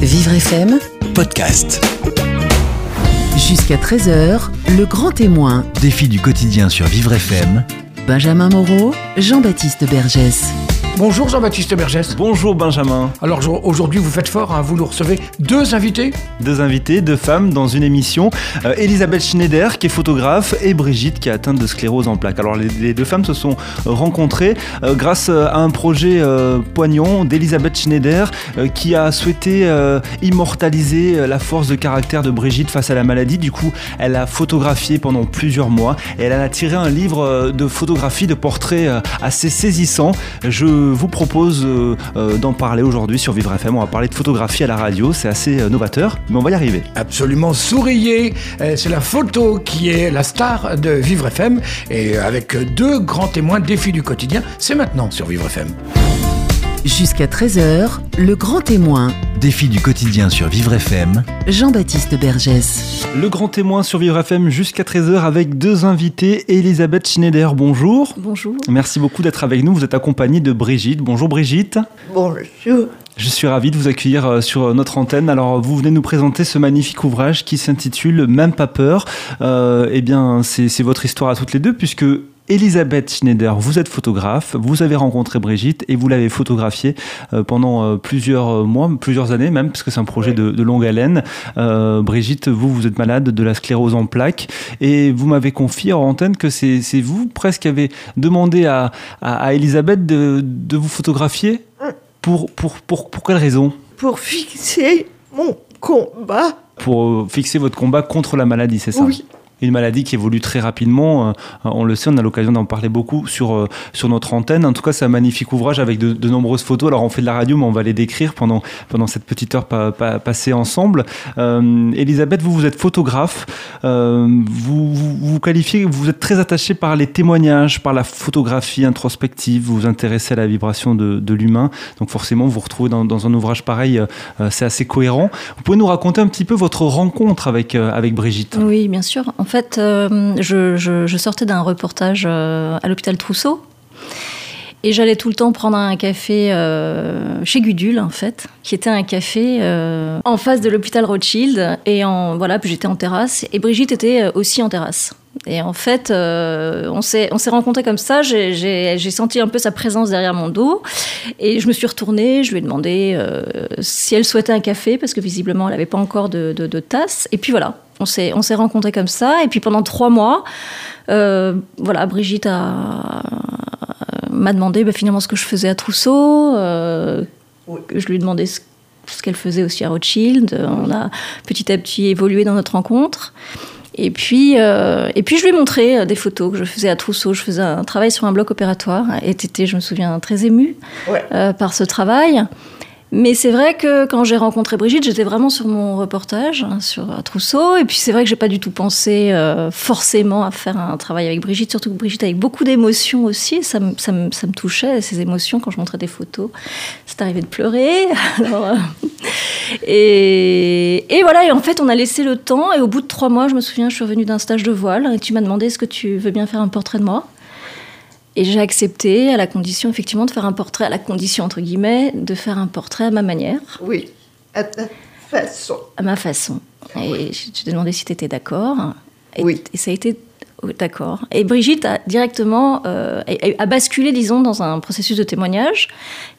Vivre FM, podcast. jusqu'à 13h, le grand témoin. Défi du quotidien sur Vivre FM. Benjamin Moreau, Jean-Baptiste Bergès. Bonjour Jean-Baptiste Bergès. Bonjour Benjamin. Alors jo- aujourd'hui vous faites fort, hein, vous nous recevez deux invités. Deux invités, deux femmes dans une émission. Euh, Elisabeth Schneider qui est photographe et Brigitte qui est atteinte de sclérose en plaques. Alors les, les deux femmes se sont rencontrées euh, grâce euh, à un projet euh, poignant d'Elisabeth Schneider qui a souhaité immortaliser la force de caractère de Brigitte face à la maladie. Du coup, elle a photographié pendant plusieurs mois et elle a tiré un livre de photographie, de portraits assez saisissants. Je vous propose euh, euh, d'en parler aujourd'hui sur Vivre FM. On va parler de photographie à la radio, c'est assez euh, novateur, mais on va y arriver. Absolument souriez. C'est la photo qui est la star de Vivre FM. Et avec deux grands témoins défis du quotidien, c'est maintenant sur Vivre FM. Jusqu'à 13h, le grand témoin. Défi du quotidien sur Vivre FM. Jean-Baptiste Bergès. Le grand témoin sur Vivre FM jusqu'à 13h avec deux invités. Elisabeth Schneider, bonjour. Bonjour. Merci beaucoup d'être avec nous. Vous êtes accompagnée de Brigitte. Bonjour Brigitte. Bonjour. Je suis ravi de vous accueillir euh, sur notre antenne. Alors, vous venez nous présenter ce magnifique ouvrage qui s'intitule Même pas peur. Euh, eh bien, c'est c'est votre histoire à toutes les deux, puisque Elisabeth Schneider, vous êtes photographe, vous avez rencontré Brigitte et vous l'avez photographiée euh, pendant euh, plusieurs euh, mois, plusieurs années même, parce que c'est un projet de, de longue haleine. Euh, Brigitte, vous, vous êtes malade de la sclérose en plaques et vous m'avez confié en antenne que c'est vous presque qui avez demandé à, à, à Elisabeth de, de vous photographier. Pour, pour, pour, pour quelle raison? Pour fixer mon combat, Pour fixer votre combat contre la maladie, c'est ça? Oui. Une maladie qui évolue très rapidement, euh, on le sait, on a l'occasion d'en parler beaucoup sur, euh, sur notre antenne. En tout cas, c'est un magnifique ouvrage avec de, nombreuses photos. Alors, on fait de la radio, mais on va les décrire pendant, pendant cette petite heure pa- pa- passée ensemble. Euh, Elisabeth, vous, vous êtes photographe. Euh, vous, vous qualifiez, vous êtes très attachée par les témoignages, par la photographie introspective. Vous vous intéressez à la vibration de, l'humain. Donc, forcément, vous vous retrouvez dans, un ouvrage pareil, euh, euh, c'est assez cohérent. Vous pouvez nous raconter un petit peu votre rencontre avec, euh, avec Brigitte Oui, bien sûr. Fait, euh, je sortais d'un reportage euh, à l'hôpital Trousseau. Et j'allais tout le temps prendre un café euh, chez Gudule, en fait, qui était un café euh, en face de l'hôpital Rothschild. Et voilà, puis j'étais en terrasse. Et Brigitte était euh, aussi en terrasse. Et en fait, euh, on s'est on s'est rencontrés comme ça. J'ai- senti un peu sa présence derrière mon dos. Et je me suis retournée. Je lui ai demandé si elle souhaitait un café, parce que visiblement, elle n'avait pas encore de, de- de tasse. Et puis voilà, on s'est on s'est rencontrés comme ça. Et puis pendant trois mois, voilà, Brigitte a m'a demandé bah, finalement ce que je faisais à Trousseau. euh, Je lui ai demandé ce, ce qu'elle faisait aussi à Rothschild. On a petit à petit évolué dans notre rencontre. Et puis, euh, et puis je lui ai montré euh, des photos que je faisais à Trousseau. Je faisais un travail sur un bloc opératoire. Et t'étais, je me souviens, très émue Ouais. euh, par ce travail. Mais c'est vrai que quand j'ai rencontré Brigitte, j'étais vraiment sur mon reportage hein, sur Trousseau. Et puis c'est vrai que j'ai pas du tout pensé euh, forcément à faire un travail avec Brigitte, surtout que Brigitte avec beaucoup d'émotions aussi. Ça me, ça, ça me touchait, ces émotions, quand je montrais des photos. C'est arrivé de pleurer. Euh, et, et voilà, et en fait, on a laissé le temps. Et au bout de trois mois, je me souviens, je suis revenue d'un stage de voile. Et tu m'as demandé est-ce que tu veux bien faire un portrait de moi? Et j'ai accepté à la condition effectivement de faire un portrait, à la condition entre guillemets, de faire un portrait à ma manière, oui, à ta façon. à ma façon. Et je je t'ai demandé si tu étais d'accord. Et, Oui. et ça a été oh, d'accord. Et Brigitte a directement euh, a, a basculé, disons, dans un processus de témoignage.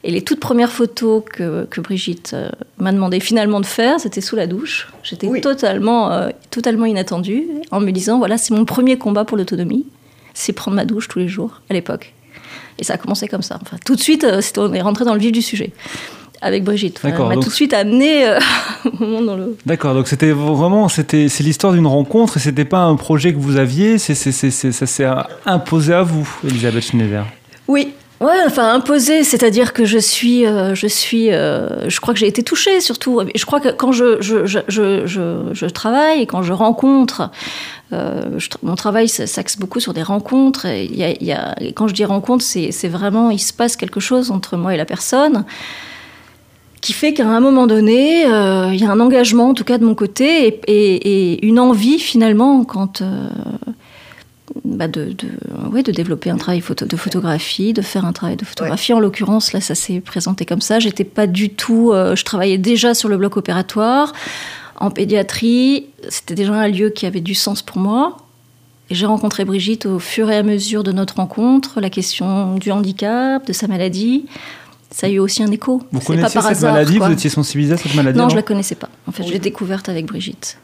Et les toutes premières photos que, que Brigitte euh, m'a demandé finalement de faire, c'était sous la douche. J'étais Oui. totalement, euh, totalement inattendue en me disant voilà, c'est mon premier combat pour l'autonomie, c'est prendre ma douche tous les jours à l'époque. Et ça a commencé comme ça. Enfin, tout de suite, euh, c'était- on est rentré dans le vif du sujet avec Brigitte. Enfin, elle m'a donc- tout de suite amené euh, au moment dans le. D'accord, donc c'était vraiment, c'était, c'est l'histoire d'une rencontre et c'était pas un projet que vous aviez, c'est, c'est, c'est, c'est- ça s'est imposé à vous, Elisabeth Schneider? Oui. Ouais, enfin imposé, c'est-à-dire que je suis, euh, je suis, euh, je crois que j'ai été touchée surtout. Je crois que quand je je, je, je, je- travaille quand je rencontre, euh, mon travail s'axe beaucoup sur des rencontres. Y a, quand je dis rencontre, c'est vraiment, il se passe quelque chose entre moi et la personne qui fait qu'à un moment donné, il y a un engagement, en tout cas de mon côté, et, une envie finalement, quand, bah, de, de, ouais, de développer un travail photo, de photographie, de faire un travail de photographie. En l'occurrence, là, ça s'est présenté comme ça. J'étais pas du tout. euh, je travaillais déjà sur le bloc opératoire, en pédiatrie. C'était déjà un lieu qui avait du sens pour moi. Et j'ai rencontré Brigitte au fur et à mesure de notre rencontre, la question du handicap, de sa maladie. Ça a eu aussi un écho. Vous connaissiez pas par cette hasard, maladie quoi. Vous étiez sensibilisé à cette maladie Non, je la connaissais pas. En fait, je l'ai découverte avec Brigitte.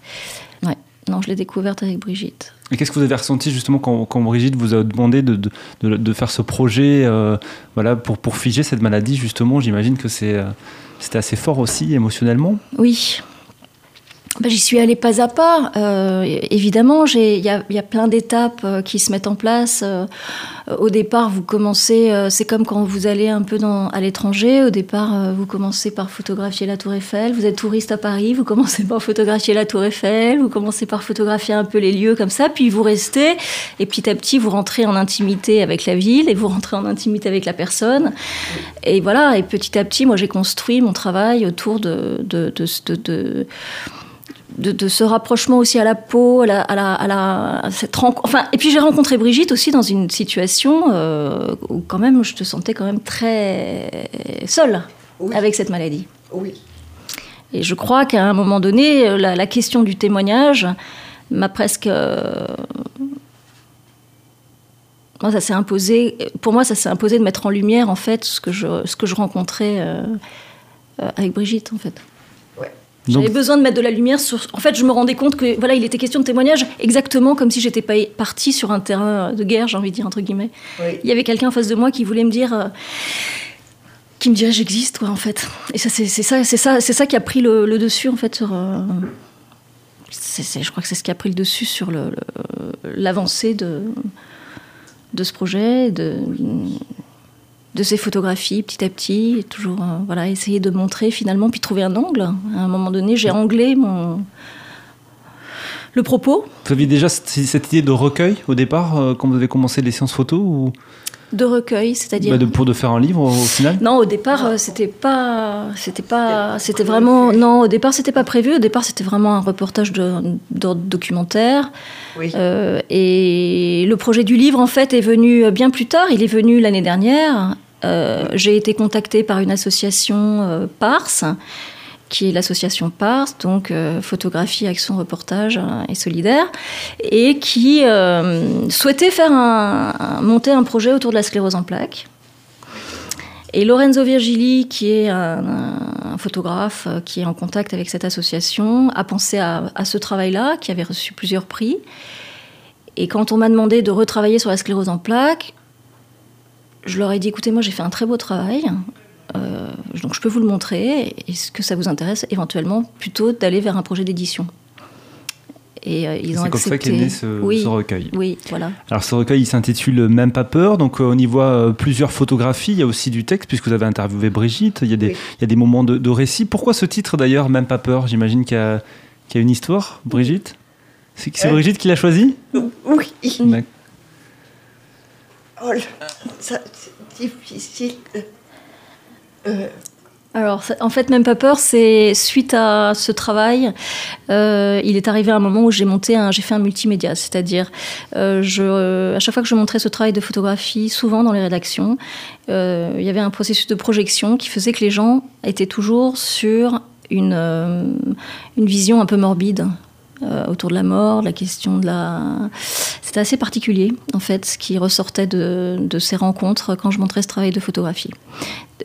Ouais. Non, je l'ai découverte avec Brigitte. Et qu'est-ce que vous avez ressenti justement quand, quand Brigitte vous a demandé de, de, de- faire ce projet euh, voilà, pour, pour figer cette maladie justement J'imagine que c'est, euh, c'était assez fort aussi émotionnellement? Oui. Ben, J'y suis allée pas à pas. Euh, évidemment, il y a, plein d'étapes euh, qui se mettent en place. Euh, au départ, vous commencez, c'est comme quand vous allez un peu à l'étranger. Au départ, vous commencez par photographier la Tour Eiffel. Vous êtes touriste à Paris, vous commencez par photographier la Tour Eiffel. Vous commencez par photographier un peu les lieux comme ça. Puis vous restez. Et petit à petit, vous rentrez en intimité avec la ville et vous rentrez en intimité avec la personne. Et voilà. Et petit à petit, moi, j'ai construit mon travail autour de- de- ce rapprochement aussi à la peau, à la, à la, à la- à cette rencontre. Enfin, et puis j'ai rencontré Brigitte aussi dans une situation euh, où quand même je te sentais quand même très seule Oui. avec cette maladie. Oui. Et je crois qu'à un moment donné, la, la question du témoignage m'a presque. euh, moi, ça s'est imposé. Pour moi, ça s'est imposé de mettre en lumière en fait ce que je, ce que je rencontrais euh, avec Brigitte en fait. J'avais besoin de mettre de la lumière sur. En fait, je me rendais compte que voilà, il était question de témoignage exactement comme si j'étais pas partie sur un terrain de guerre, j'ai envie de dire entre guillemets. Oui. Il y avait quelqu'un en face de moi qui voulait me dire, euh, qui me dirait j'existe quoi en fait. Et ça c'est ça c'est ça c'est ça qui a pris le, le dessus en fait sur. euh, je crois que c'est ce qui a pris le dessus sur le- le- l'avancée de de ce projet, de de ces photographies petit à petit, et toujours euh, voilà essayer de montrer finalement puis trouver un angle. À un moment donné, j'ai anglé mon le propos Vous aviez déjà cette, idée de recueil au départ euh, quand vous avez commencé les séances photos ou de recueil, c'est-à-dire bah, de, pour de faire un livre au, final? Non, au départ, euh, c'était pas, c'était pas, c'était vraiment, non, au départ, c'était pas prévu. Au départ, c'était vraiment un reportage de- d'ordre documentaire. Oui. Euh, et le projet du livre, en fait, est venu bien plus tard. Il est venu l'année dernière. Euh, J'ai été contactée par une association euh, Pars, qui est l'association Pars, donc euh, photographie, action, reportage euh, et solidaire, et qui euh, souhaitait faire monter un projet autour de la sclérose en plaques. Et Lorenzo Virgili, qui est un, un photographe euh, qui est en contact avec cette association, a pensé à, à ce travail-là, qui avait reçu plusieurs prix. Et quand on m'a demandé de retravailler sur la sclérose en plaques, je leur ai dit, écoutez, moi j'ai fait un très beau travail, euh, donc je peux vous le montrer. Est-ce que ça vous intéresse éventuellement plutôt d'aller vers un projet d'édition? Et euh, ils ont C'est comme ça qu'est né ce, oui, ce recueil. oui, voilà. Alors ce recueil il s'intitule Même pas peur, donc euh, on y voit euh, plusieurs photographies, il y a aussi du texte puisque vous avez interviewé Brigitte, il y a des, Oui. il y a des moments de, de récit. Pourquoi ce titre d'ailleurs, Même pas peur J'imagine qu'il y, a- qu'il y a une histoire, Brigitte C'est Euh. Brigitte qui l'a choisi? Oui. Oh, là, ça, c'est difficile. Alors, en fait, même pas peur, c'est suite à ce travail, euh, il est arrivé un moment où j'ai monté un, j'ai fait un multimédia, c'est-à-dire, euh, euh, à chaque fois que je montrais ce travail de photographie, souvent dans les rédactions, il y avait un processus de projection qui faisait que les gens étaient toujours sur une, une vision un peu morbide. autour de la mort, la question de la... C'était assez particulier, en fait, ce qui ressortait de ces rencontres quand je montrais ce travail de photographie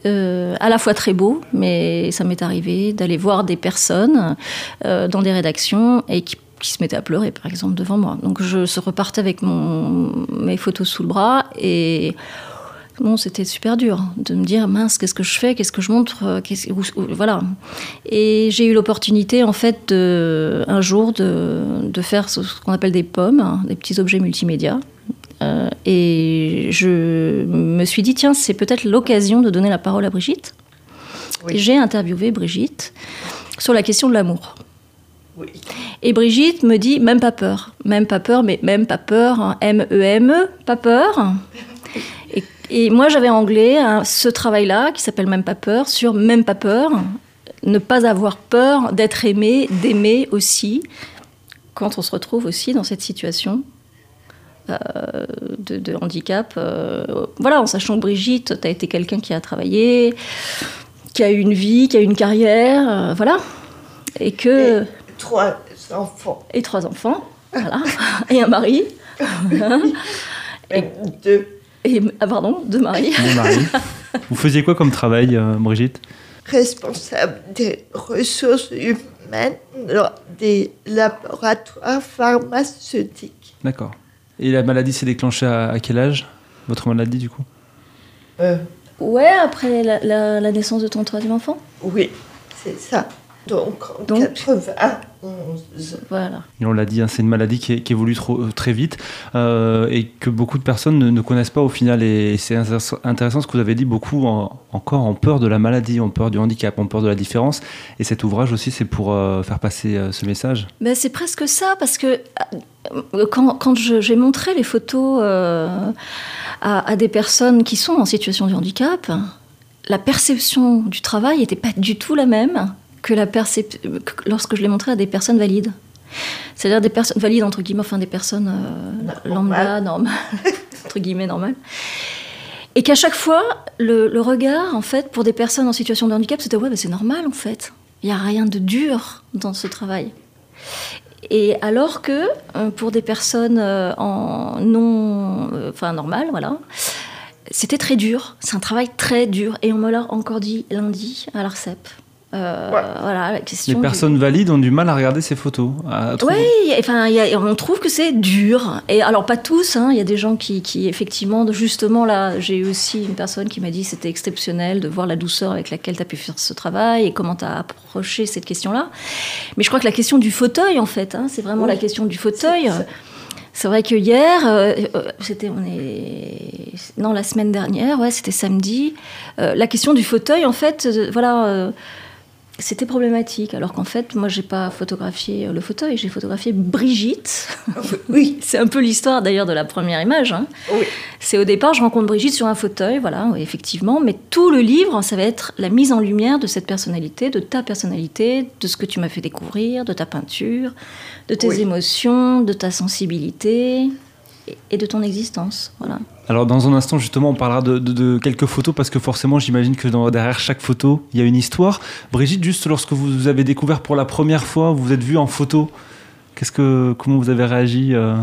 euh, à la fois très beau, mais ça m'est arrivé d'aller voir des personnes euh, dans des rédactions et qui, se mettaient à pleurer, par exemple, devant moi. Donc je se repartais avec mon, mes photos sous le bras et bon, c'était super dur de me dire mince, qu'est-ce que je fais, qu'est-ce que je montre, voilà. Et j'ai eu l'opportunité, en fait, un jour, de, de faire ce ce qu'on appelle des pommes, hein, des petits objets multimédia. Euh, et je me suis dit, tiens, c'est peut-être l'occasion de donner la parole à Brigitte. Oui. J'ai interviewé Brigitte sur la question de l'amour. oui. Et Brigitte me dit, même pas peur. Même pas peur, mais même pas peur. hein, M-E-M-E, pas peur. Et, et moi, j'avais anglais hein, ce travail-là, qui s'appelle Même pas peur, sur Même pas peur. Ne pas avoir peur d'être aimé, d'aimer aussi, quand on se retrouve aussi dans cette situation euh, de, de handicap. euh, voilà, en sachant que Brigitte, tu as été quelqu'un qui a travaillé, qui a eu une vie, qui a eu une carrière, euh, voilà. Et que. Trois enfants. Et trois enfants, voilà. Et un mari. Voilà. Même deux. Et, ah, pardon, deux maris. Mon mari. Vous faisiez quoi comme travail, euh, Brigitte? Responsable des ressources humaines dans des laboratoires pharmaceutiques. D'accord. Et la maladie s'est déclenchée à, à quel âge Votre maladie, du coup? Euh, Ouais, après la, la- la naissance de ton troisième enfant? oui, c'est ça. Donc Donc- 91. Voilà. Et on l'a dit, hein, c'est une maladie qui, qui évolue trop, euh, très vite euh, et que beaucoup de personnes ne, ne connaissent pas au final. Et c'est intéressant- ce que vous avez dit, beaucoup en- encore en peur de la maladie, en peur du handicap, en peur de la différence. Et cet ouvrage aussi, c'est pour euh, faire passer euh, ce message. Ben, c'est presque ça, parce que quand, j'ai montré les photos euh, à, à des personnes qui sont en situation de handicap, la perception du travail n'était pas du tout la même que, la percep- que lorsque je l'ai montré à des personnes valides. C'est-à-dire des personnes valides, entre guillemets, enfin des personnes euh, lambda, normales, entre guillemets, normales. Et qu'à chaque fois, le, le regard, en fait, pour des personnes en situation de handicap, c'était ouais, ben, c'est normal, en fait. Il n'y a rien de dur dans ce travail. Et alors que euh, pour des personnes euh, en non, enfin normales, voilà, c'était très dur. C'est un travail très dur. Et on me l'a encore dit lundi à l'Arcep. Euh, Ouais. Voilà, la question. Les du- personnes valides ont du mal à regarder ces photos. oui, enfin, il y a- on trouve que c'est dur. Et alors, pas tous, hein, il y a des gens qui, qui, effectivement, justement, là, j'ai eu aussi une personne qui m'a dit que c'était exceptionnel de voir la douceur avec laquelle tu as pu faire ce travail et comment tu as approché cette question-là. Mais je crois que la question du fauteuil, en fait, hein, c'est vraiment Oui. la question du fauteuil. C'est- vrai que hier, euh, euh, c'était on est non la semaine dernière, ouais, c'était samedi. euh, la question du fauteuil, en fait, euh, voilà, euh, c'était problématique. Alors qu'en fait, moi, j'ai pas photographié le fauteuil, j'ai photographié Brigitte. Oui, C'est un peu l'histoire d'ailleurs de la première image. hein. oui. C'est au départ, je rencontre Brigitte sur un fauteuil, voilà, oui, effectivement. Mais tout le livre, ça va être la mise en lumière de cette personnalité, de ta personnalité, de ce que tu m'as fait découvrir, de ta peinture, de tes Oui. émotions, de ta sensibilité et- et de ton existence. Voilà. Alors dans un instant justement on parlera de, de- de quelques photos parce que forcément j'imagine que dans- derrière chaque photo il y a une histoire. Brigitte, juste lorsque vous vous avez découvert pour la première fois, vous vous êtes vue en photo, qu'est-ce que, comment vous avez réagi euh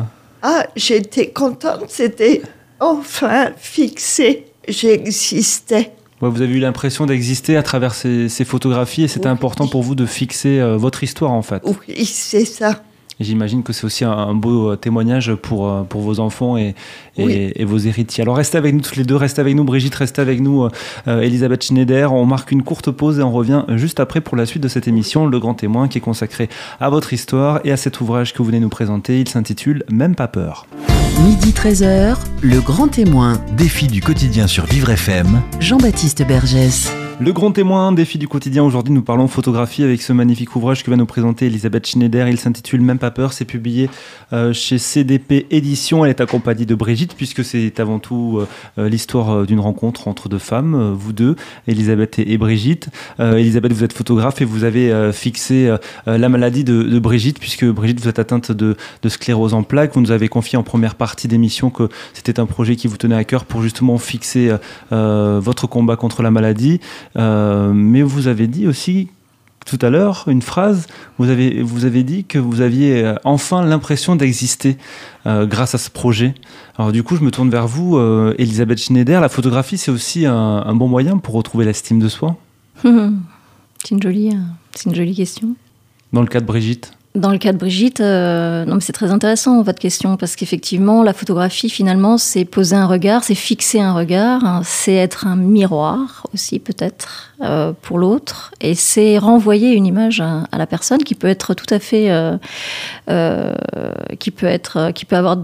Ah, j'étais contente, c'était enfin fixé. J'existais. Ouais, Vous avez eu l'impression d'exister à travers ces, ces photographies et c'était Oui. important pour vous de fixer euh, votre histoire en fait. Oui, c'est ça. Et j'imagine que c'est aussi un, un beau euh, témoignage pour, euh, pour vos enfants et, et, Oui. et vos héritiers. Alors restez avec nous toutes les deux, restez avec nous Brigitte, restez avec nous euh, Elisabeth Schneider. On marque une courte pause et on revient juste après pour la suite de cette émission, Le Grand Témoin, qui est consacré à votre histoire et à cet ouvrage que vous venez nous présenter. Il s'intitule Même pas peur. Midi 13h, le grand témoin, Défi du quotidien sur Vivre FM. Jean-Baptiste Bergès. Le grand témoin, défi du quotidien. Aujourd'hui, nous parlons photographie avec ce magnifique ouvrage que va nous présenter Elisabeth Schneider. Il s'intitule Même pas peur. C'est publié euh, chez CDP Éditions. Elle est accompagnée de Brigitte, puisque c'est avant tout euh, euh, l'histoire d'une rencontre entre deux femmes, vous deux, Elisabeth et, Brigitte. Elisabeth, vous êtes photographe et vous avez fixé la maladie de, Brigitte, puisque Brigitte, vous êtes atteinte de, de sclérose en plaques. Vous nous avez confié en première partie d'émission que c'était un projet qui vous tenait à cœur pour justement fixer votre combat contre la maladie. Euh, mais vous avez dit aussi tout à l'heure une phrase, vous avez, vous avez dit que vous aviez euh, enfin l'impression d'exister euh, grâce à ce projet. Alors du coup, je me tourne vers vous, euh, Elisabeth Schneider. La photographie, c'est aussi un, un bon moyen pour retrouver l'estime de soi, C'est une jolie, une jolie question. dans le cas de Brigitte? Dans le cas de Brigitte, euh, non, mais c'est très intéressant votre question parce qu'effectivement, la photographie, finalement, c'est poser un regard, c'est fixer un regard, hein, c'est être un miroir aussi peut-être euh, pour l'autre, et c'est renvoyer une image à, à la personne qui peut être tout à fait, euh, qui peut être, qui peut avoir,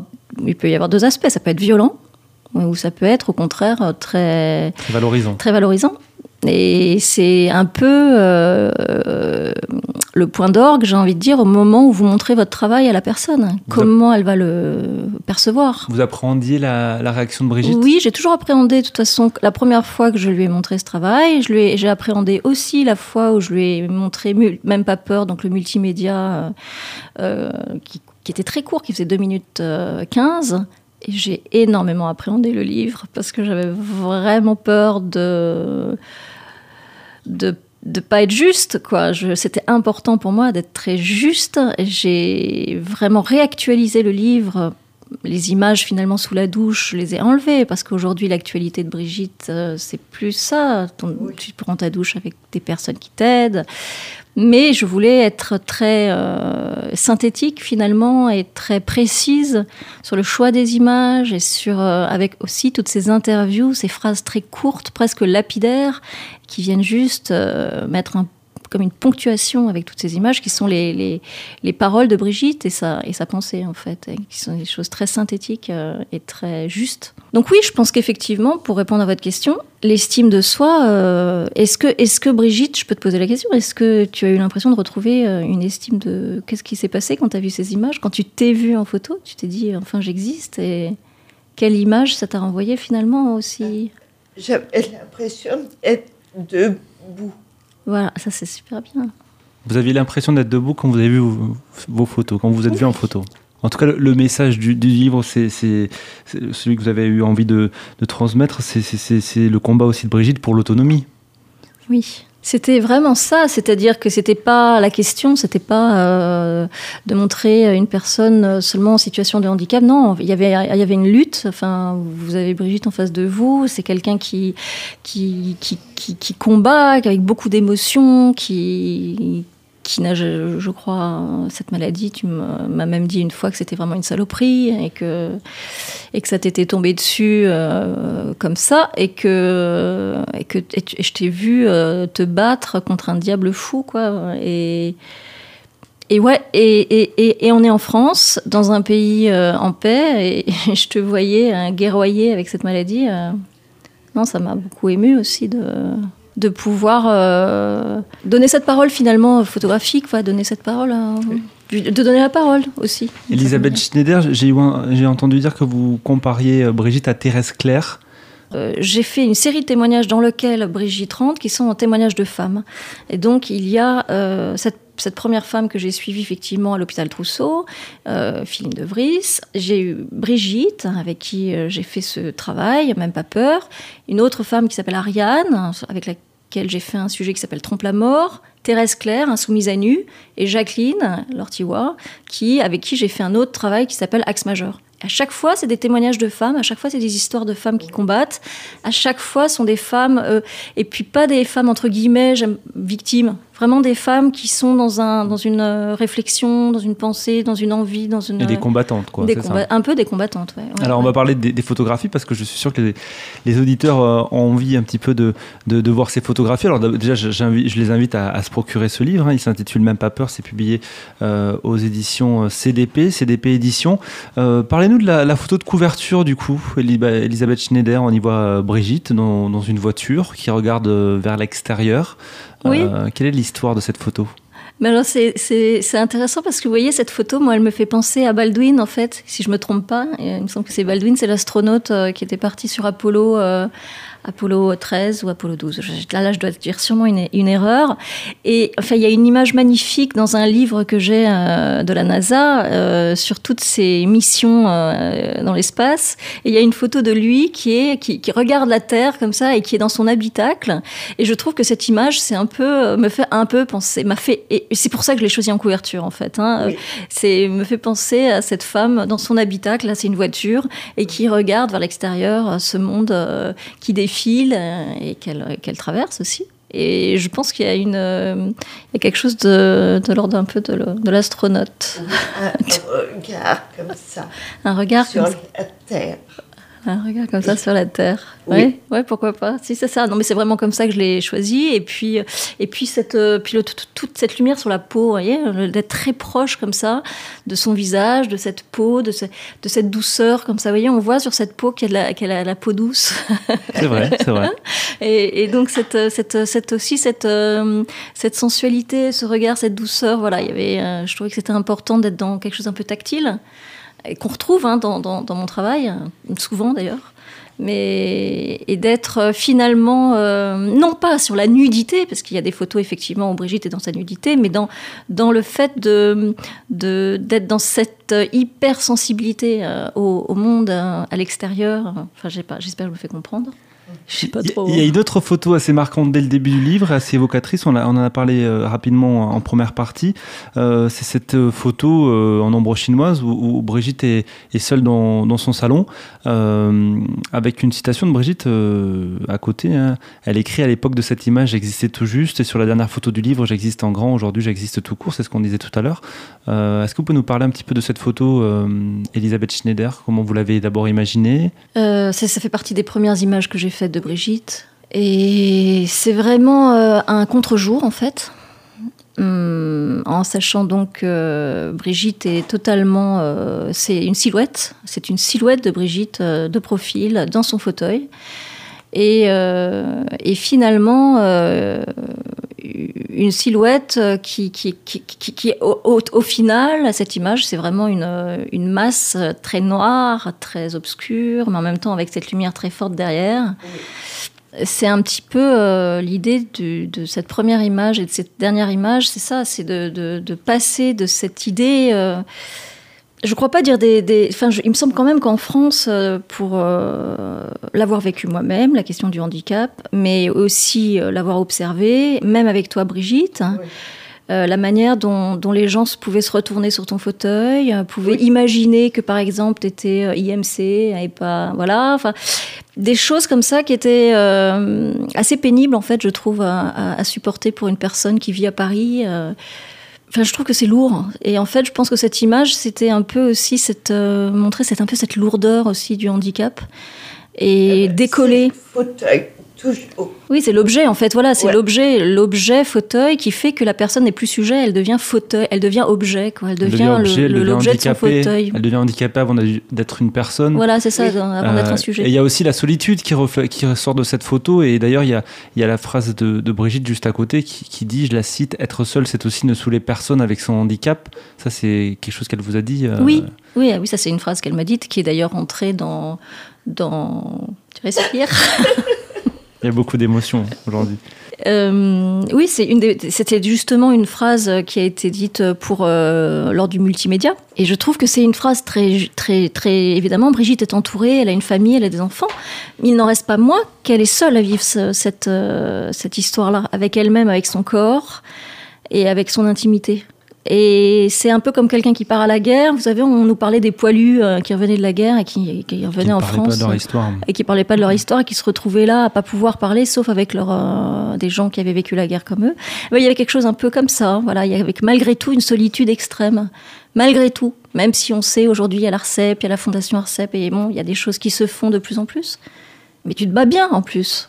il peut y avoir deux aspects. Ça peut être violent ou ça peut être au contraire très Très valorisant. très valorisant. Et c'est un peu euh, le point d'orgue, j'ai envie de dire, au moment où vous montrez votre travail à la personne. Vous Comment elle va le percevoir. Vous appréhendiez la, la réaction de Brigitte? Oui, j'ai toujours appréhendé, de toute façon, la première fois que je lui ai montré ce travail. Je lui ai- J'ai appréhendé aussi la fois où je lui ai montré Même pas peur, donc le multimédia euh, euh, qui, qui était très court, qui faisait 2 minutes euh, 15. Et j'ai énormément appréhendé le livre parce que j'avais vraiment peur de de de pas être juste quoi. C'était important pour moi d'être très juste. J'ai vraiment réactualisé le livre les images finalement sous la douche, je les ai enlevées parce qu'aujourd'hui l'actualité de Brigitte, euh, c'est plus ça. Tu prends ta douche avec des personnes qui t'aident. Mais je voulais être très euh, synthétique finalement et très précise sur le choix des images et sur euh, avec aussi toutes ces interviews, ces phrases très courtes, presque lapidaires, qui viennent juste mettre un comme une ponctuation avec toutes ces images qui sont les, les, les, paroles de Brigitte et sa, et sa pensée, en fait, qui sont des choses très synthétiques euh, et très justes. Donc oui, je pense qu'effectivement, pour répondre à votre question, l'estime de soi, euh, est-ce que, est que Brigitte, je peux te poser la question, est-ce que tu as eu l'impression de retrouver euh, une estime de... Qu'est-ce qui s'est passé quand tu as vu ces images? Quand tu t'es vu en photo, tu t'es dit, enfin, j'existe et quelle image ça t'a renvoyé finalement aussi? J'avais l'impression d'être debout voilà, ça c'est super bien. Vous aviez l'impression d'être debout quand vous avez vu vos, photos, quand vous vous êtes vu en photo en tout cas, le, message du, livre, c'est celui que vous avez eu envie de, de transmettre, c'est le combat aussi de Brigitte pour l'autonomie. Oui. C'était vraiment ça, c'est-à-dire que c'était pas la question, c'était pas euh, de montrer une personne seulement en situation de handicap. Non, il y avait il y avait une lutte. Enfin, vous avez Brigitte en face de vous, c'est quelqu'un qui qui, qui qui qui combat avec beaucoup d'émotions, qui qui n'a, je, crois, cette maladie. Tu m'as même dit une fois que c'était vraiment une saloperie et que, et que ça t'était tombé dessus euh, comme ça et que, et que je t'ai vu euh, te battre contre un diable fou, quoi. Et, et ouais, et, on est en France, dans un pays euh, en paix, et, je te voyais guerroyer avec cette maladie. non, ça m'a beaucoup ému aussi de, de pouvoir euh, donner cette parole finalement photographique, donner cette parole, de donner la parole aussi. Elisabeth Schneider, j'ai entendu dire que vous compariez euh, Brigitte à Thérèse Claire. Euh, j'ai fait une série de témoignages dans lesquels Brigitte rentre, qui sont témoignages de femmes. Et donc il y a cette cette première femme que j'ai suivie effectivement à l'hôpital Trousseau, euh, Philippe de Vries. J'ai eu Brigitte, avec qui j'ai fait ce travail, même pas peur. Une autre femme qui s'appelle Ariane, avec la j'ai fait un sujet qui s'appelle Trompe la mort, Thérèse Claire, Insoumise à nu, et Jacqueline Lortiwa, qui, avec qui j'ai fait un autre travail qui s'appelle Axe majeur. À chaque fois, c'est des témoignages de femmes, à chaque fois, c'est des histoires de femmes qui combattent, à chaque fois, sont des femmes, euh, et puis pas des femmes entre guillemets victimes, vraiment des femmes qui sont dans, un, dans une euh, réflexion, dans une pensée, dans une envie, dans une... Et des combattantes, quoi. Un peu des combattantes, ouais. Alors, on va parler des, photographies, parce que je suis sûr que les, auditeurs euh, ont envie un petit peu de, de, voir ces photographies. Alors, déjà, je les invite à, se procurer ce livre. Hein. Il s'intitule Même pas peur. C'est publié euh, aux éditions CDP, CDP Éditions. Parlez-nous de la, photo de couverture, du coup. Elisabeth Schneider, on y voit Brigitte dans, dans une voiture qui regarde vers l'extérieur. Oui. Euh, quelle est l'histoire de cette photo? Mais alors c'est intéressant parce que vous voyez cette photo, moi elle me fait penser à Baldwin en fait, si je me trompe pas. Il me semble que c'est Baldwin, c'est l'astronaute euh, qui était parti sur Apollo euh, Apollo 13 ou Apollo 12. Là, là je dois dire sûrement une, une, erreur. Et enfin, il y a une image magnifique dans un livre que j'ai euh, de la NASA euh, sur toutes ces missions euh, dans l'espace. Et il y a une photo de lui qui est qui, qui, regarde la Terre comme ça et qui est dans son habitacle. Et je trouve que cette image, c'est un peu me fait un peu penser, m'a fait. Et c'est pour ça que je l'ai choisi en couverture en fait. Hein. C'est me fait penser à cette femme dans son habitacle. Là, c'est une voiture et qui regarde vers l'extérieur ce monde qui défile euh, et qu'elle traverse aussi. Et je pense qu'il y a une, euh, il y a quelque chose de, de l'ordre un peu de l'astronaute. Un, regard comme ça. Un regard sur la Terre. Un regard comme ça sur la terre. Oui, ouais, pourquoi pas. Si c'est ça. Non, mais c'est vraiment comme ça que je l'ai choisi. Et puis, euh, et puis cette, euh, puis toute cette lumière sur la peau, vous voyez, euh, d'être très proche comme ça de son visage, de cette peau, de, de cette douceur comme ça. Vous voyez, on voit sur cette peau qu'elle a, a, la peau douce. C'est vrai, c'est vrai. Et, et, donc cette, cette, cette aussi cette, cette sensualité, ce regard, cette douceur. Voilà, il y avait. je trouvais que c'était important d'être dans quelque chose un peu tactile. Qu'on retrouve hein, dans, dans- mon travail, souvent d'ailleurs, mais et d'être euh, finalement euh, non pas sur la nudité, parce qu'il y a des photos effectivement où Brigitte est dans sa nudité, mais dans le fait d'être dans cette euh, hypersensibilité au, monde, à l'extérieur. Enfin, j'espère que je me fais comprendre. Je sais pas Il y a- trop. il y a une autre photo assez marquante dès le début du livre, assez évocatrice. On, en a parlé euh, rapidement en première partie. Euh, c'est cette euh, photo euh, en ombre chinoise où, où Brigitte est, est seule dans, dans son salon, euh, avec une citation de Brigitte euh, à côté. hein. Elle écrit à l'époque de cette image, j'existais tout juste, et sur la dernière photo du livre, j'existe en grand. Aujourd'hui, j'existe tout court. C'est ce qu'on disait tout à l'heure. Euh, Est-ce que vous pouvez nous parler un petit peu de cette photo, euh, Elisabeth Schneider? Comment vous l'avez d'abord imaginée? Euh, ça, ça fait partie des premières images que j'ai faites de Brigitte. Et c'est vraiment euh, un contre-jour, en fait. Hum, en sachant donc que Brigitte est totalement. euh, c'est une silhouette. C'est une silhouette de Brigitte euh, de profil dans son fauteuil. Et, et finalement, une silhouette qui, qui, qui, qui, qui au, au, au final, cette image, c'est vraiment une, une masse très noire, très obscure, mais en même temps avec cette lumière très forte derrière. C'est un petit peu euh, l'idée de, cette première image et de cette dernière image, c'est ça, c'est de, de, passer de cette idée. Euh, je ne crois pas dire des. des enfin, je, il me semble quand même qu'en France, euh, pour euh, l'avoir vécu moi-même, la question du handicap, mais aussi euh, l'avoir observé, même avec toi, Brigitte. Hein, oui. Euh, la manière dont, dont, les gens pouvaient se retourner sur ton fauteuil, pouvaient oui. imaginer que par exemple tu étais IMC et pas voilà, enfin des choses comme ça qui étaient assez pénibles en fait, je trouve à, à, à, supporter pour une personne qui vit à Paris. Euh. Enfin, je trouve que c'est lourd. Et en fait, je pense que cette image, c'était un peu aussi cette euh, montrer cette un peu cette lourdeur aussi du handicap et ben, décoller. Fauteuil. Oui, c'est l'objet en fait. Voilà, c'est ouais. l'objet, l'objet fauteuil qui fait que la personne n'est plus sujet, elle devient fauteuil, elle devient objet, quoi. Elle devient, elle devient le, l'objet de son fauteuil. Elle devient handicapée avant d'être une personne. Voilà, c'est ça, oui. avant euh, d'être un sujet. Et il y a aussi la solitude qui, reflète, qui ressort de cette photo. Et d'ailleurs, il y a, il y a la phrase de, de Brigitte juste à côté qui, qui, dit, je la cite, être seule, c'est aussi ne saouler personne avec son handicap. Ça, c'est quelque chose qu'elle vous a dit. Euh... Oui, oui, oui, ça c'est une phrase qu'elle m'a dite, qui est d'ailleurs entrée dans, dans. Tu respires. Il y a beaucoup d'émotions aujourd'hui. Euh, oui, c'était justement une phrase qui a été dite pour euh, lors du multimédia, et je trouve que c'est une phrase très, très, très évidemment. Brigitte est entourée, elle a une famille, elle a des enfants. Mais il n'en reste pas moins qu'elle est seule à vivre ce, cette euh, cette histoire-là avec elle-même, avec son corps et avec son intimité. Et c'est un peu comme quelqu'un qui part à la guerre. Vous savez, on nous parlait des poilus euh, qui revenaient de la guerre et qui, qui revenaient qui en France. Pas de leur histoire. Et qui parlaient pas de leur histoire et qui se retrouvaient là à pas pouvoir parler, sauf avec leur, euh, des gens qui avaient vécu la guerre comme eux. Mais il y avait quelque chose un peu comme ça. Voilà, il y avait malgré tout une solitude extrême. Malgré tout, même si on sait aujourd'hui il y a l'ARCEP, il y a la Fondation ARCEP et bon, il y a des choses qui se font de plus en plus. Mais tu te bats bien en plus.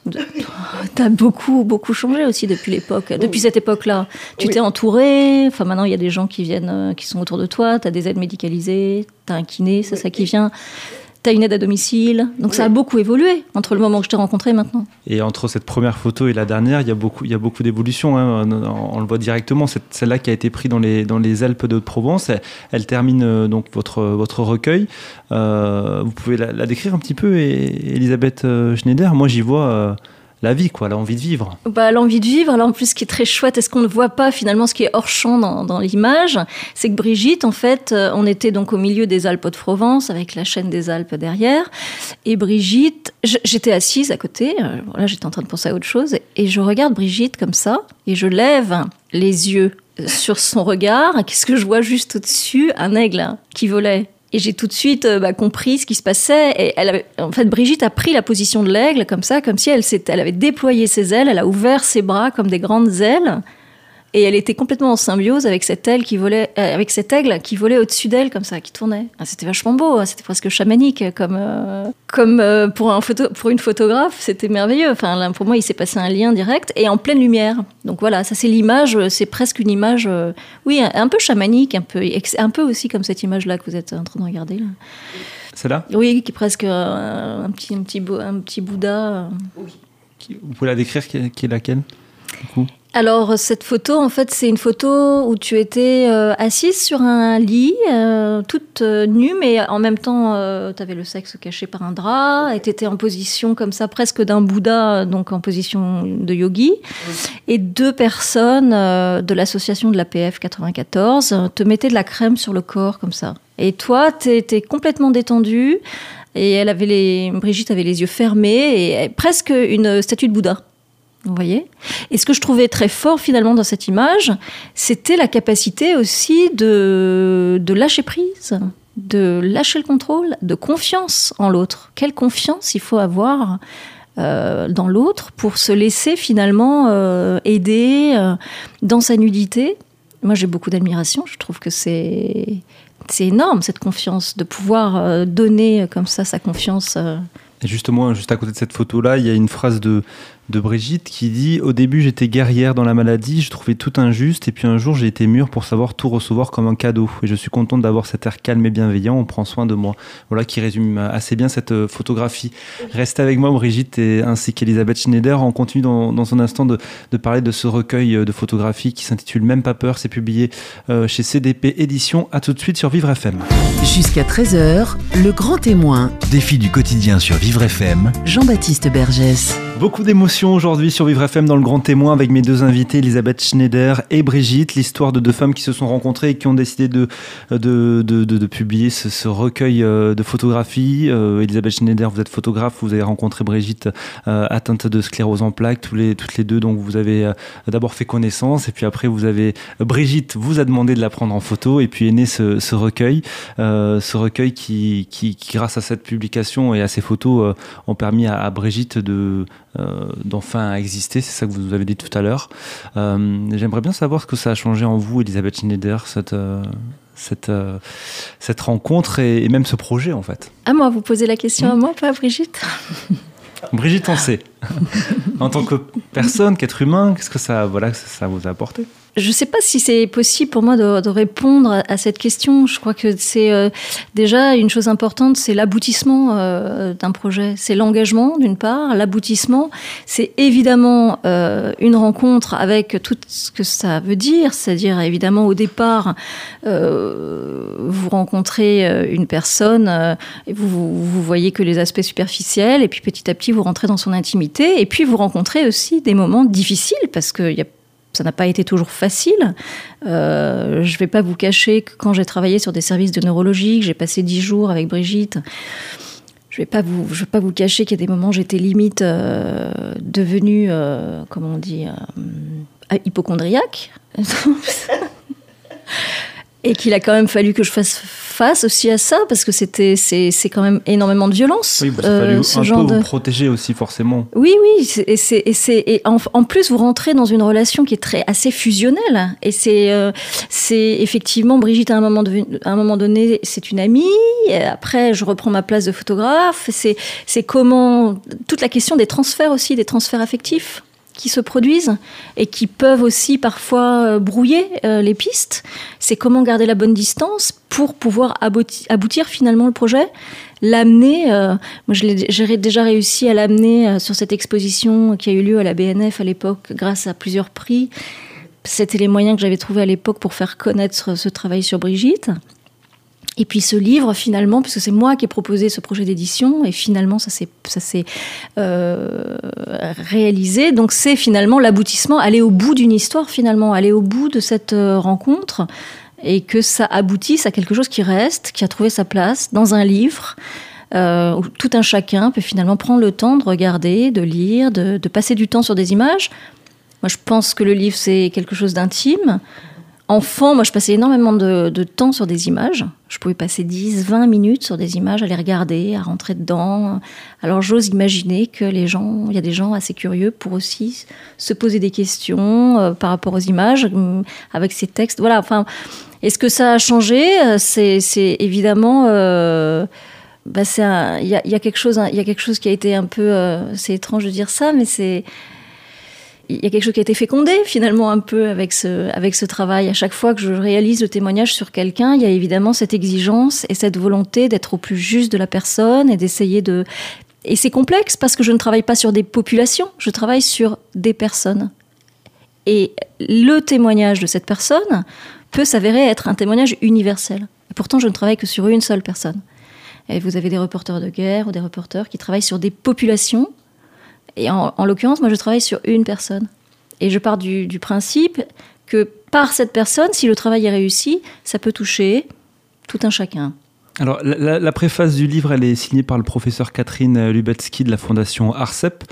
Tu as beaucoup, beaucoup changé aussi depuis l'époque, depuis cette époque-là. Tu oui. t'es entouré. Enfin, maintenant, il y a des gens qui viennent, euh, qui sont autour de toi. Tu as des aides médicalisées. Tu as un kiné, c'est oui. ça qui vient. Tu as une aide à domicile. Donc, oui. ça a beaucoup évolué entre le moment où je t'ai rencontré et maintenant. Et entre cette première photo et la dernière, il y a beaucoup, il y a beaucoup d'évolution. Hein. On le voit directement. Celle-là qui a été prise dans les, dans les Alpes de Provence, elle, elle termine euh, donc votre, votre recueil. Euh, vous pouvez la, la, décrire un petit peu, et, Elisabeth euh, Schneider? Moi, j'y vois euh, la vie, quoi, l'envie de vivre. Bah, l'envie de vivre. Alors, en plus, ce qui est très chouette, est-ce qu'on ne voit pas finalement ce qui est hors champ dans, dans l'image? C'est que Brigitte, en fait, euh, on était donc au milieu des Alpes de Provence, avec la chaîne des Alpes derrière. Et Brigitte, j'étais assise à côté, euh, j'étais en train de penser à autre chose, et je regarde Brigitte comme ça, et je lève les yeux sur son regard. Qu'est-ce que je vois juste au-dessus? Un aigle qui volait. Et j'ai tout de suite bah, compris ce qui se passait. Et elle avait, en fait, Brigitte a pris la position de l'aigle comme ça, comme si elle, elle avait déployé ses ailes, elle a ouvert ses bras comme des grandes ailes. Et elle était complètement en symbiose avec cette aile qui volait, euh, avec cet aigle qui volait au-dessus d'elle comme ça, qui tournait. Ah, c'était vachement beau, hein, c'était presque chamanique, comme euh, comme euh, pour un photo, pour une photographe, c'était merveilleux. Enfin, là, pour moi, il s'est passé un lien direct et en pleine lumière. Donc voilà, ça c'est l'image, c'est presque une image, euh, oui, un, un, peu chamanique, un peu, un peu aussi comme cette image-là que vous êtes en train de regarder là. C'est là Oui, qui est presque un, un petit, un petit, un petit Bouddha. Oui. Vous pouvez la décrire qui est, qui est laquelle du coup? Alors cette photo, en fait, c'est une photo où tu étais euh, assise sur un lit, euh, toute euh, nue, mais en même temps, tu avais le sexe caché par un drap, et tu étais en position comme ça, presque d'un Bouddha, donc en position de yogi. Et deux personnes de l'association de l'APF 94 te mettaient de la crème sur le corps comme ça. Et toi, tu étais complètement détendue, et elle avait les, Brigitte avait les yeux fermés, et presque une statue de Bouddha. Vous voyez? Et ce que je trouvais très fort finalement dans cette image, c'était la capacité aussi de, lâcher prise, de lâcher le contrôle, de confiance en l'autre. Quelle confiance il faut avoir euh, dans l'autre pour se laisser finalement euh, aider euh, dans sa nudité? Moi j'ai beaucoup d'admiration, je trouve que c'est c'est énorme cette confiance, de pouvoir donner comme ça sa confiance. Et justement, juste à côté de cette photo-là, il y a une phrase de, de Brigitte qui dit Au début, j'étais guerrière dans la maladie, je trouvais tout injuste, et puis un jour, j'ai été mûre pour savoir tout recevoir comme un cadeau. Et je suis contente d'avoir cet air calme et bienveillant, on prend soin de moi. Voilà qui résume assez bien cette euh, photographie. Restez avec moi, Brigitte, et, ainsi qu'Elisabeth Schneider. On continue dans, dans un instant de, de, parler de ce recueil euh, de photographies qui s'intitule Même pas peur. C'est publié euh, chez CDP Édition. À tout de suite sur Vivre FM. Jusqu'à 13h, le grand témoin. Défi du quotidien sur Vivre FM. Jean-Baptiste Bergès. Beaucoup d'émotions aujourd'hui sur Vivre FM dans le Grand Témoin avec mes deux invités, Elisabeth Schneider et Brigitte. L'histoire de deux femmes qui se sont rencontrées et qui ont décidé de, de, de, publier ce, recueil euh, de photographies. Euh, Elisabeth Schneider, vous êtes photographe, vous avez rencontré Brigitte euh, atteinte de sclérose en plaques, tous les, toutes les deux. Donc vous avez d'abord fait connaissance et puis après vous avez Brigitte vous a demandé de la prendre en photo et puis est né ce, recueil. ce recueil qui, qui, grâce à cette publication et à ces photos, ont permis à Brigitte de euh, d'enfin exister, c'est ça que vous nous avez dit tout à l'heure. Euh, j'aimerais bien savoir ce que ça a changé en vous, Elisabeth Schneider, cette, euh, cette, cette rencontre et, même ce projet en fait. À moi, vous posez la question à moi, pas à Brigitte Brigitte, on sait. en tant que personne, qu'être humain, qu'est-ce que ça, voilà, ça vous a apporté? Je ne sais pas si c'est possible pour moi de, répondre à cette question. Je crois que c'est euh, déjà une chose importante, c'est l'aboutissement euh, d'un projet. C'est l'engagement d'une part, l'aboutissement, c'est évidemment euh, une rencontre avec tout ce que ça veut dire, c'est-à-dire évidemment au départ, vous rencontrez une personne et vous, vous, voyez que les aspects superficiels, et puis petit à petit vous rentrez dans son intimité, et puis vous rencontrez aussi des moments difficiles parce qu'il y a ça n'a pas été toujours facile. Euh, je ne vais pas vous cacher que quand j'ai travaillé sur des services de neurologie, j'ai passé dix jours avec Brigitte, je ne vais, pas vous, vais pas vous cacher qu'il y a des moments où j'étais limite euh, devenue, euh, comment on dit, hypochondriaque. et qu'il a quand même fallu que je fasse face aussi à ça parce que c'était c'est, c'est quand même énormément de violence. Oui, ça a fallu ce un genre peu de... vous protéger aussi forcément. Oui, oui, et c'est et c'est et en, en, plus vous rentrez dans une relation qui est très assez fusionnelle et c'est euh, c'est effectivement Brigitte à un moment de, à un moment donné c'est une amie. Après je reprends ma place de photographe. C'est c'est comment toute la question des transferts aussi des transferts affectifs qui se produisent et qui peuvent aussi parfois euh, brouiller euh, les pistes. C'est comment garder la bonne distance pour pouvoir aboutir, finalement le projet, l'amener. Euh, moi, j'ai déjà réussi à l'amener sur cette exposition qui a eu lieu à la BNF à l'époque grâce à plusieurs prix. C'était les moyens que j'avais trouvés à l'époque pour faire connaître ce travail sur Brigitte. Et puis ce livre, finalement, puisque c'est moi qui ai proposé ce projet d'édition, et finalement ça s'est ça s'est euh, réalisé. Donc c'est finalement l'aboutissement, aller au bout d'une histoire, finalement, aller au bout de cette euh, rencontre, et que ça aboutisse à quelque chose qui reste, qui a trouvé sa place dans un livre. Euh, où tout un chacun peut finalement prendre le temps de regarder, de lire, de, de passer du temps sur des images. Moi, je pense que le livre, c'est quelque chose d'intime. Enfant, moi, je passais énormément de, temps sur des images. Je pouvais passer 10, 20 minutes sur des images, à les regarder, à rentrer dedans. Alors, j'ose imaginer que les gens, il y a des gens assez curieux pour aussi se poser des questions euh, par rapport aux images, euh, avec ces textes. Voilà. Enfin, est-ce que ça a changé? C'est évidemment. Euh, bah, il y, a, quelque chose, il y a quelque chose qui a été un peu. c'est étrange de dire ça, mais c'est il y a quelque chose qui a été fécondé finalement un peu avec ce, avec ce travail. À chaque fois que je réalise le témoignage sur quelqu'un, il y a évidemment cette exigence et cette volonté d'être au plus juste de la personne et d'essayer de... Et c'est complexe parce que je ne travaille pas sur des populations, je travaille sur des personnes. Et le témoignage de cette personne peut s'avérer être un témoignage universel. Et pourtant, je ne travaille que sur une seule personne. Et vous avez des reporters de guerre ou des reporters qui travaillent sur des populations. Et en, en l'occurrence, moi, je travaille sur une personne. Et je pars du, du principe que par cette personne, si le travail est réussi, ça peut toucher tout un chacun. Alors, la, préface du livre, elle est signée par le professeur Catherine Lubetsky de la fondation ARCEP.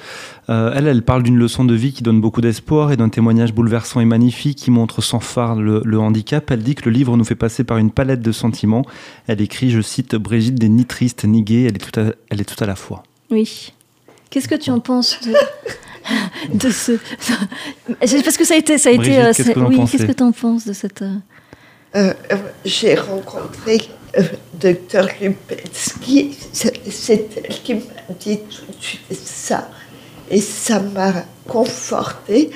Euh, elle, elle parle d'une leçon de vie qui donne beaucoup d'espoir et d'un témoignage bouleversant et magnifique qui montre sans phare le, le handicap. Elle dit que le livre nous fait passer par une palette de sentiments. Elle écrit, je cite, Brigitte n'est ni triste ni gaie, elle est tout à, elle est tout à la fois. Oui. Qu'est-ce que tu en penses de, de ce C'est Parce que ça a été, ça a Brigitte, été. euh, qu'est-ce que oui, pensez qu'est-ce que tu en penses de cette euh, Euh, euh, J'ai rencontré euh, Dr Lupetsky, c'est elle qui m'a dit tout de suite ça. Et ça m'a conforté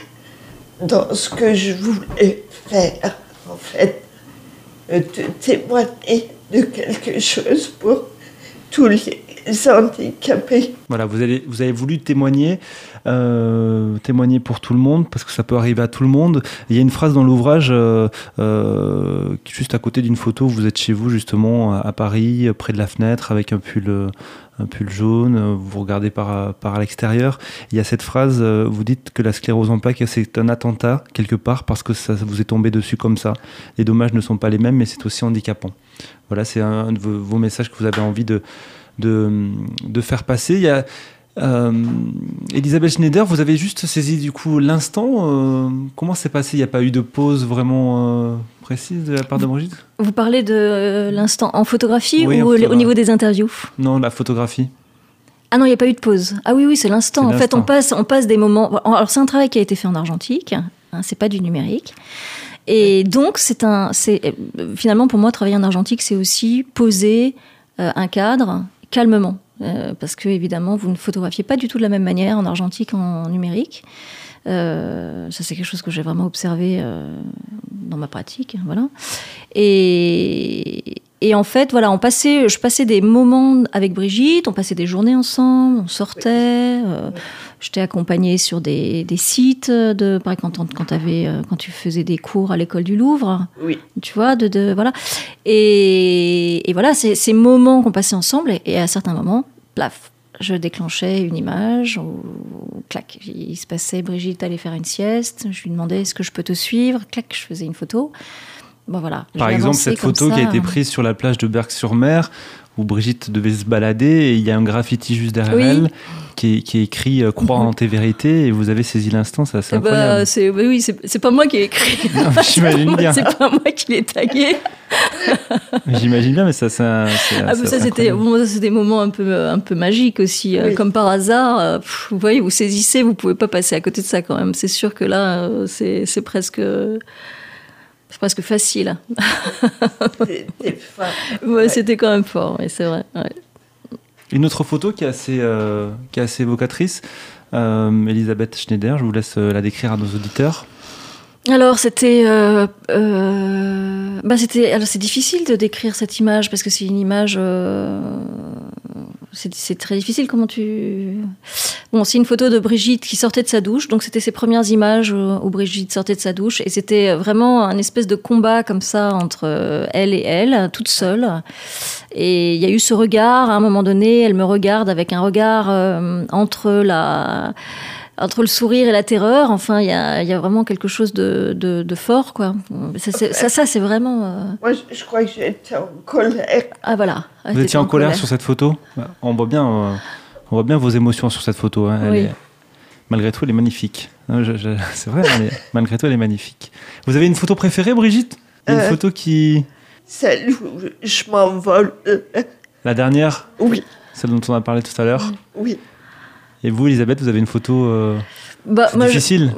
dans ce que je voulais faire, en fait. Euh, De témoigner de quelque chose pour tous les handicapés. Voilà, vous avez, voulu témoigner, euh, témoigner pour tout le monde, parce que ça peut arriver à tout le monde. Il y a une phrase dans l'ouvrage, euh, euh, juste à côté d'une photo, vous êtes chez vous justement à, Paris, près de la fenêtre, avec un pull, un pull jaune, vous regardez par, par l'extérieur. Il y a cette phrase, vous dites que la sclérose en plaques, c'est un attentat quelque part, parce que ça vous est tombé dessus comme ça. Les dommages ne sont pas les mêmes, mais c'est aussi handicapant. Voilà, c'est un de vos, vos messages que vous avez envie de, de, de faire passer. Il y a euh, Elisabeth Schneider, vous avez juste saisi du coup l'instant. euh, comment c'est passé? Il n'y a pas eu de pause vraiment euh, précise de la part de Brigitte? Vous parlez de l'instant en photographie Oui, en ou au- niveau des interviews? Non, la photographie. Ah non, il n'y a pas eu de pause. Ah oui, oui, c'est l'instant. En fait, on passe, on passe des moments. Alors, c'est un travail qui a été fait en argentique. Hein, c'est pas du numérique. Et donc, c'est un, c'est euh, finalement pour moi travailler en argentique, c'est aussi poser euh, un cadre calmement, Euh, parce que évidemment, vous ne photographiez pas du tout de la même manière en argentique qu'en numérique. Euh, ça, c'est quelque chose que j'ai vraiment observé dans ma pratique, voilà. Et, et en fait, voilà, on passait, je passais des moments avec Brigitte, on passait des journées ensemble, on sortait. euh, J'étais accompagnée sur des, des sites, de, par exemple, quand, quand, avais, euh, quand tu faisais des cours à l'école du Louvre, Oui. tu vois, de, de voilà. Et, et voilà, ces moments qu'on passait ensemble, et, et à certains moments, plaf, je déclenchais une image, ou, ou clac, il se passait, Brigitte allait faire une sieste, je lui demandais est-ce que je peux te suivre, clac, je faisais une photo. Bon voilà. Par exemple, cette photo qui a ça. été prise sur la plage de Berck-sur-Mer, où Brigitte devait se balader, et il y a un graffiti juste derrière Oui. elle, qui est, qui est écrit euh, Croire en tes vérités, et vous avez saisi l'instant, c'est assez Eh ben, incroyable. c'est bah oui, c'est c'est pas moi qui ai écrit. Non, J'imagine bien. c'est pas moi qui l'ai tagué. J'imagine bien, mais ça, c'est un- c'est Ah, c'est ça, c'était bon, ça, c'est des moments un peu, un peu magiques aussi. euh, Oui. Comme par hasard, euh, pff, vous voyez, vous saisissez, vous pouvez pas passer à côté de ça quand même. C'est sûr que là, euh, c'est c'est presque, c'est presque facile. C'était fin. Ouais, C'était quand même fort, oui, c'est vrai. ouais. Une autre photo qui est assez, euh, qui est assez évocatrice, euh, Elisabeth Schneider, je vous laisse euh, la décrire à nos auditeurs. Alors c'était, euh, euh, bah c'était, alors c'est difficile de décrire cette image parce que c'est une image, euh, c'est très difficile. Comment tu, bon, c'est une photo de Brigitte qui sortait de sa douche, donc c'était ses premières images euh, où Brigitte sortait de sa douche et c'était vraiment un espèce de combat comme ça entre euh, elle et elle, toute seule. Et il y a eu ce regard à un moment donné, elle me regarde avec un regard euh, entre la entre le sourire et la terreur, enfin, il y a, il y a vraiment quelque chose de, de, de fort, quoi. Ça, c'est- ça, ça, c'est vraiment. euh, Moi, je, je crois que j'étais en colère. Ah voilà. Ah, Vous t'étais étiez en colère, sur cette photo? On voit bien, euh, on voit bien vos émotions sur cette photo. hein. Elle Oui. est- malgré tout, elle est magnifique. Je- je- C'est vrai, mais malgré tout, elle est magnifique. Vous avez une photo préférée, Brigitte? Une Euh. photo qui, Celle où je m'envole. la dernière, Oui, celle dont on a parlé tout à l'heure? oui. Et vous, Elisabeth, vous avez une photo euh, Bah, c'est moi, je- difficile.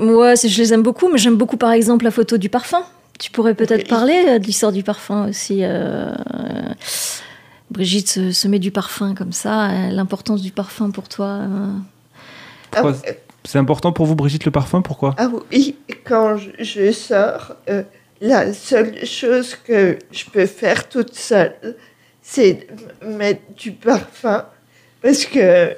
Les aime beaucoup, mais j'aime beaucoup, par exemple, la photo du parfum. Tu pourrais peut-être parler euh, de l'histoire du parfum aussi. euh, Brigitte se, se met du parfum comme ça. euh, L'importance du parfum pour toi. euh. Ah, C'est important pour vous, Brigitte, le parfum? Pourquoi? Ah oui, quand je, je sors, euh, la seule chose que je peux faire toute seule, c'est mettre du parfum. Parce que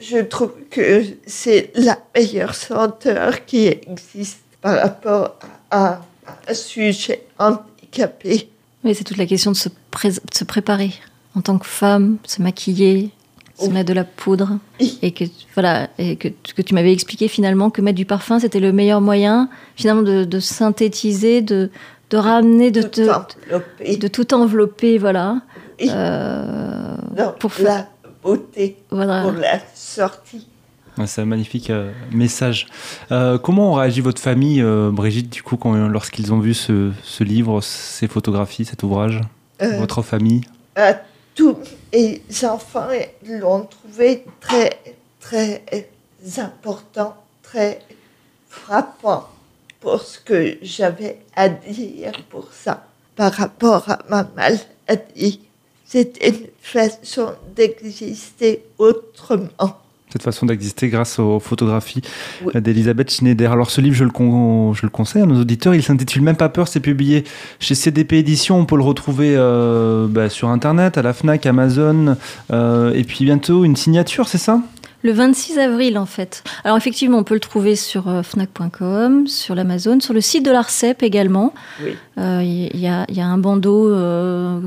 je trouve que c'est la meilleure senteur qui existe. par rapport à un sujet handicapé. Oui, c'est toute la question de se, pré- de se préparer en tant que femme, se maquiller, se mettre de la poudre. Oui. Et que, voilà, et que, que tu m'avais expliqué finalement que mettre du parfum, c'était le meilleur moyen finalement de, de synthétiser, de, de ramener, de, tout te- enveloppé de tout envelopper, voilà. Oui. Euh, pour faire- beauté, voilà. pour la sortie. C'est un magnifique euh, message. Euh, comment ont réagi votre famille, euh, Brigitte, du coup, quand, lorsqu'ils ont vu ce, ce livre, ces photographies, cet ouvrage? Euh, Votre famille? à tous les enfants l'ont trouvé très, très important, très frappant pour ce que j'avais à dire pour ça par rapport à ma maladie. C'était une façon d'exister autrement. cette façon d'exister grâce aux photographies Oui. euh, d'Elisabeth Schneider. Alors ce livre, je le, con- je le conseille à nos auditeurs, il s'intitule Même pas peur, c'est publié chez CDP Éditions, on peut le retrouver euh, bah, sur Internet, à la FNAC, Amazon, euh, et puis bientôt une signature, c'est ça? Le 26 avril, en fait. Alors, effectivement, on peut le trouver sur euh, Fnac.com, sur l'Amazon, sur le site de l'ARCEP également. Oui. Euh, Il y, a, il y a un bandeau, euh,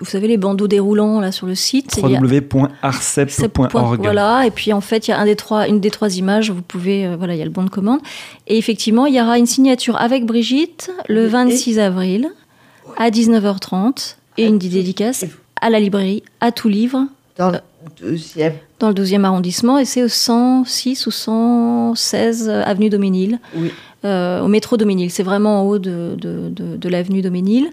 vous savez, les bandeaux déroulants là sur le site. Www.arcep.org. Voilà, et puis en fait, il y a un des trois, une des trois images, vous pouvez, euh, voilà, il y a le bon de commande. Et effectivement, il y aura une signature avec Brigitte le Oui. 26 avril à 19h30 et une dédicace à la librairie, à tout livre, Dans le deuxième, dans le 12e arrondissement, et c'est au 106 ou 116 avenue Doménil, oui. euh, au métro Doménil. C'est vraiment en haut de, de, de- de l'avenue Doménil,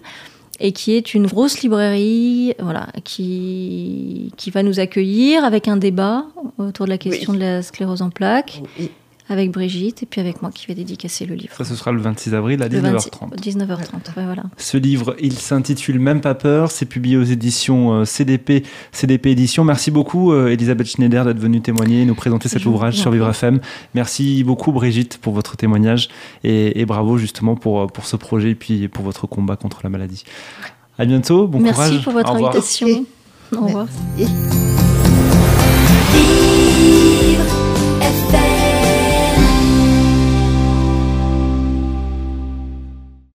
et qui est une grosse librairie voilà, qui, qui va nous accueillir avec un débat autour de la question Oui. de la sclérose en plaques, oui. Avec Brigitte, et puis avec moi qui vais dédicacer le livre. Ça, ce sera le 26 avril à Le 26 19h30. 19h30, ouais, voilà. Ce livre, il s'intitule Même pas peur. C'est publié aux éditions euh, CDP, CDP Éditions. Merci beaucoup, euh, Elisabeth Schneider, d'être venue témoigner et nous présenter cet Je ouvrage sur. Vivre FM. Merci beaucoup, Brigitte, pour votre témoignage et, et bravo justement pour, euh, pour ce projet et puis pour votre combat contre la maladie. À bientôt. Bon Merci courage. pour votre Au revoir. invitation. Au revoir. Merci.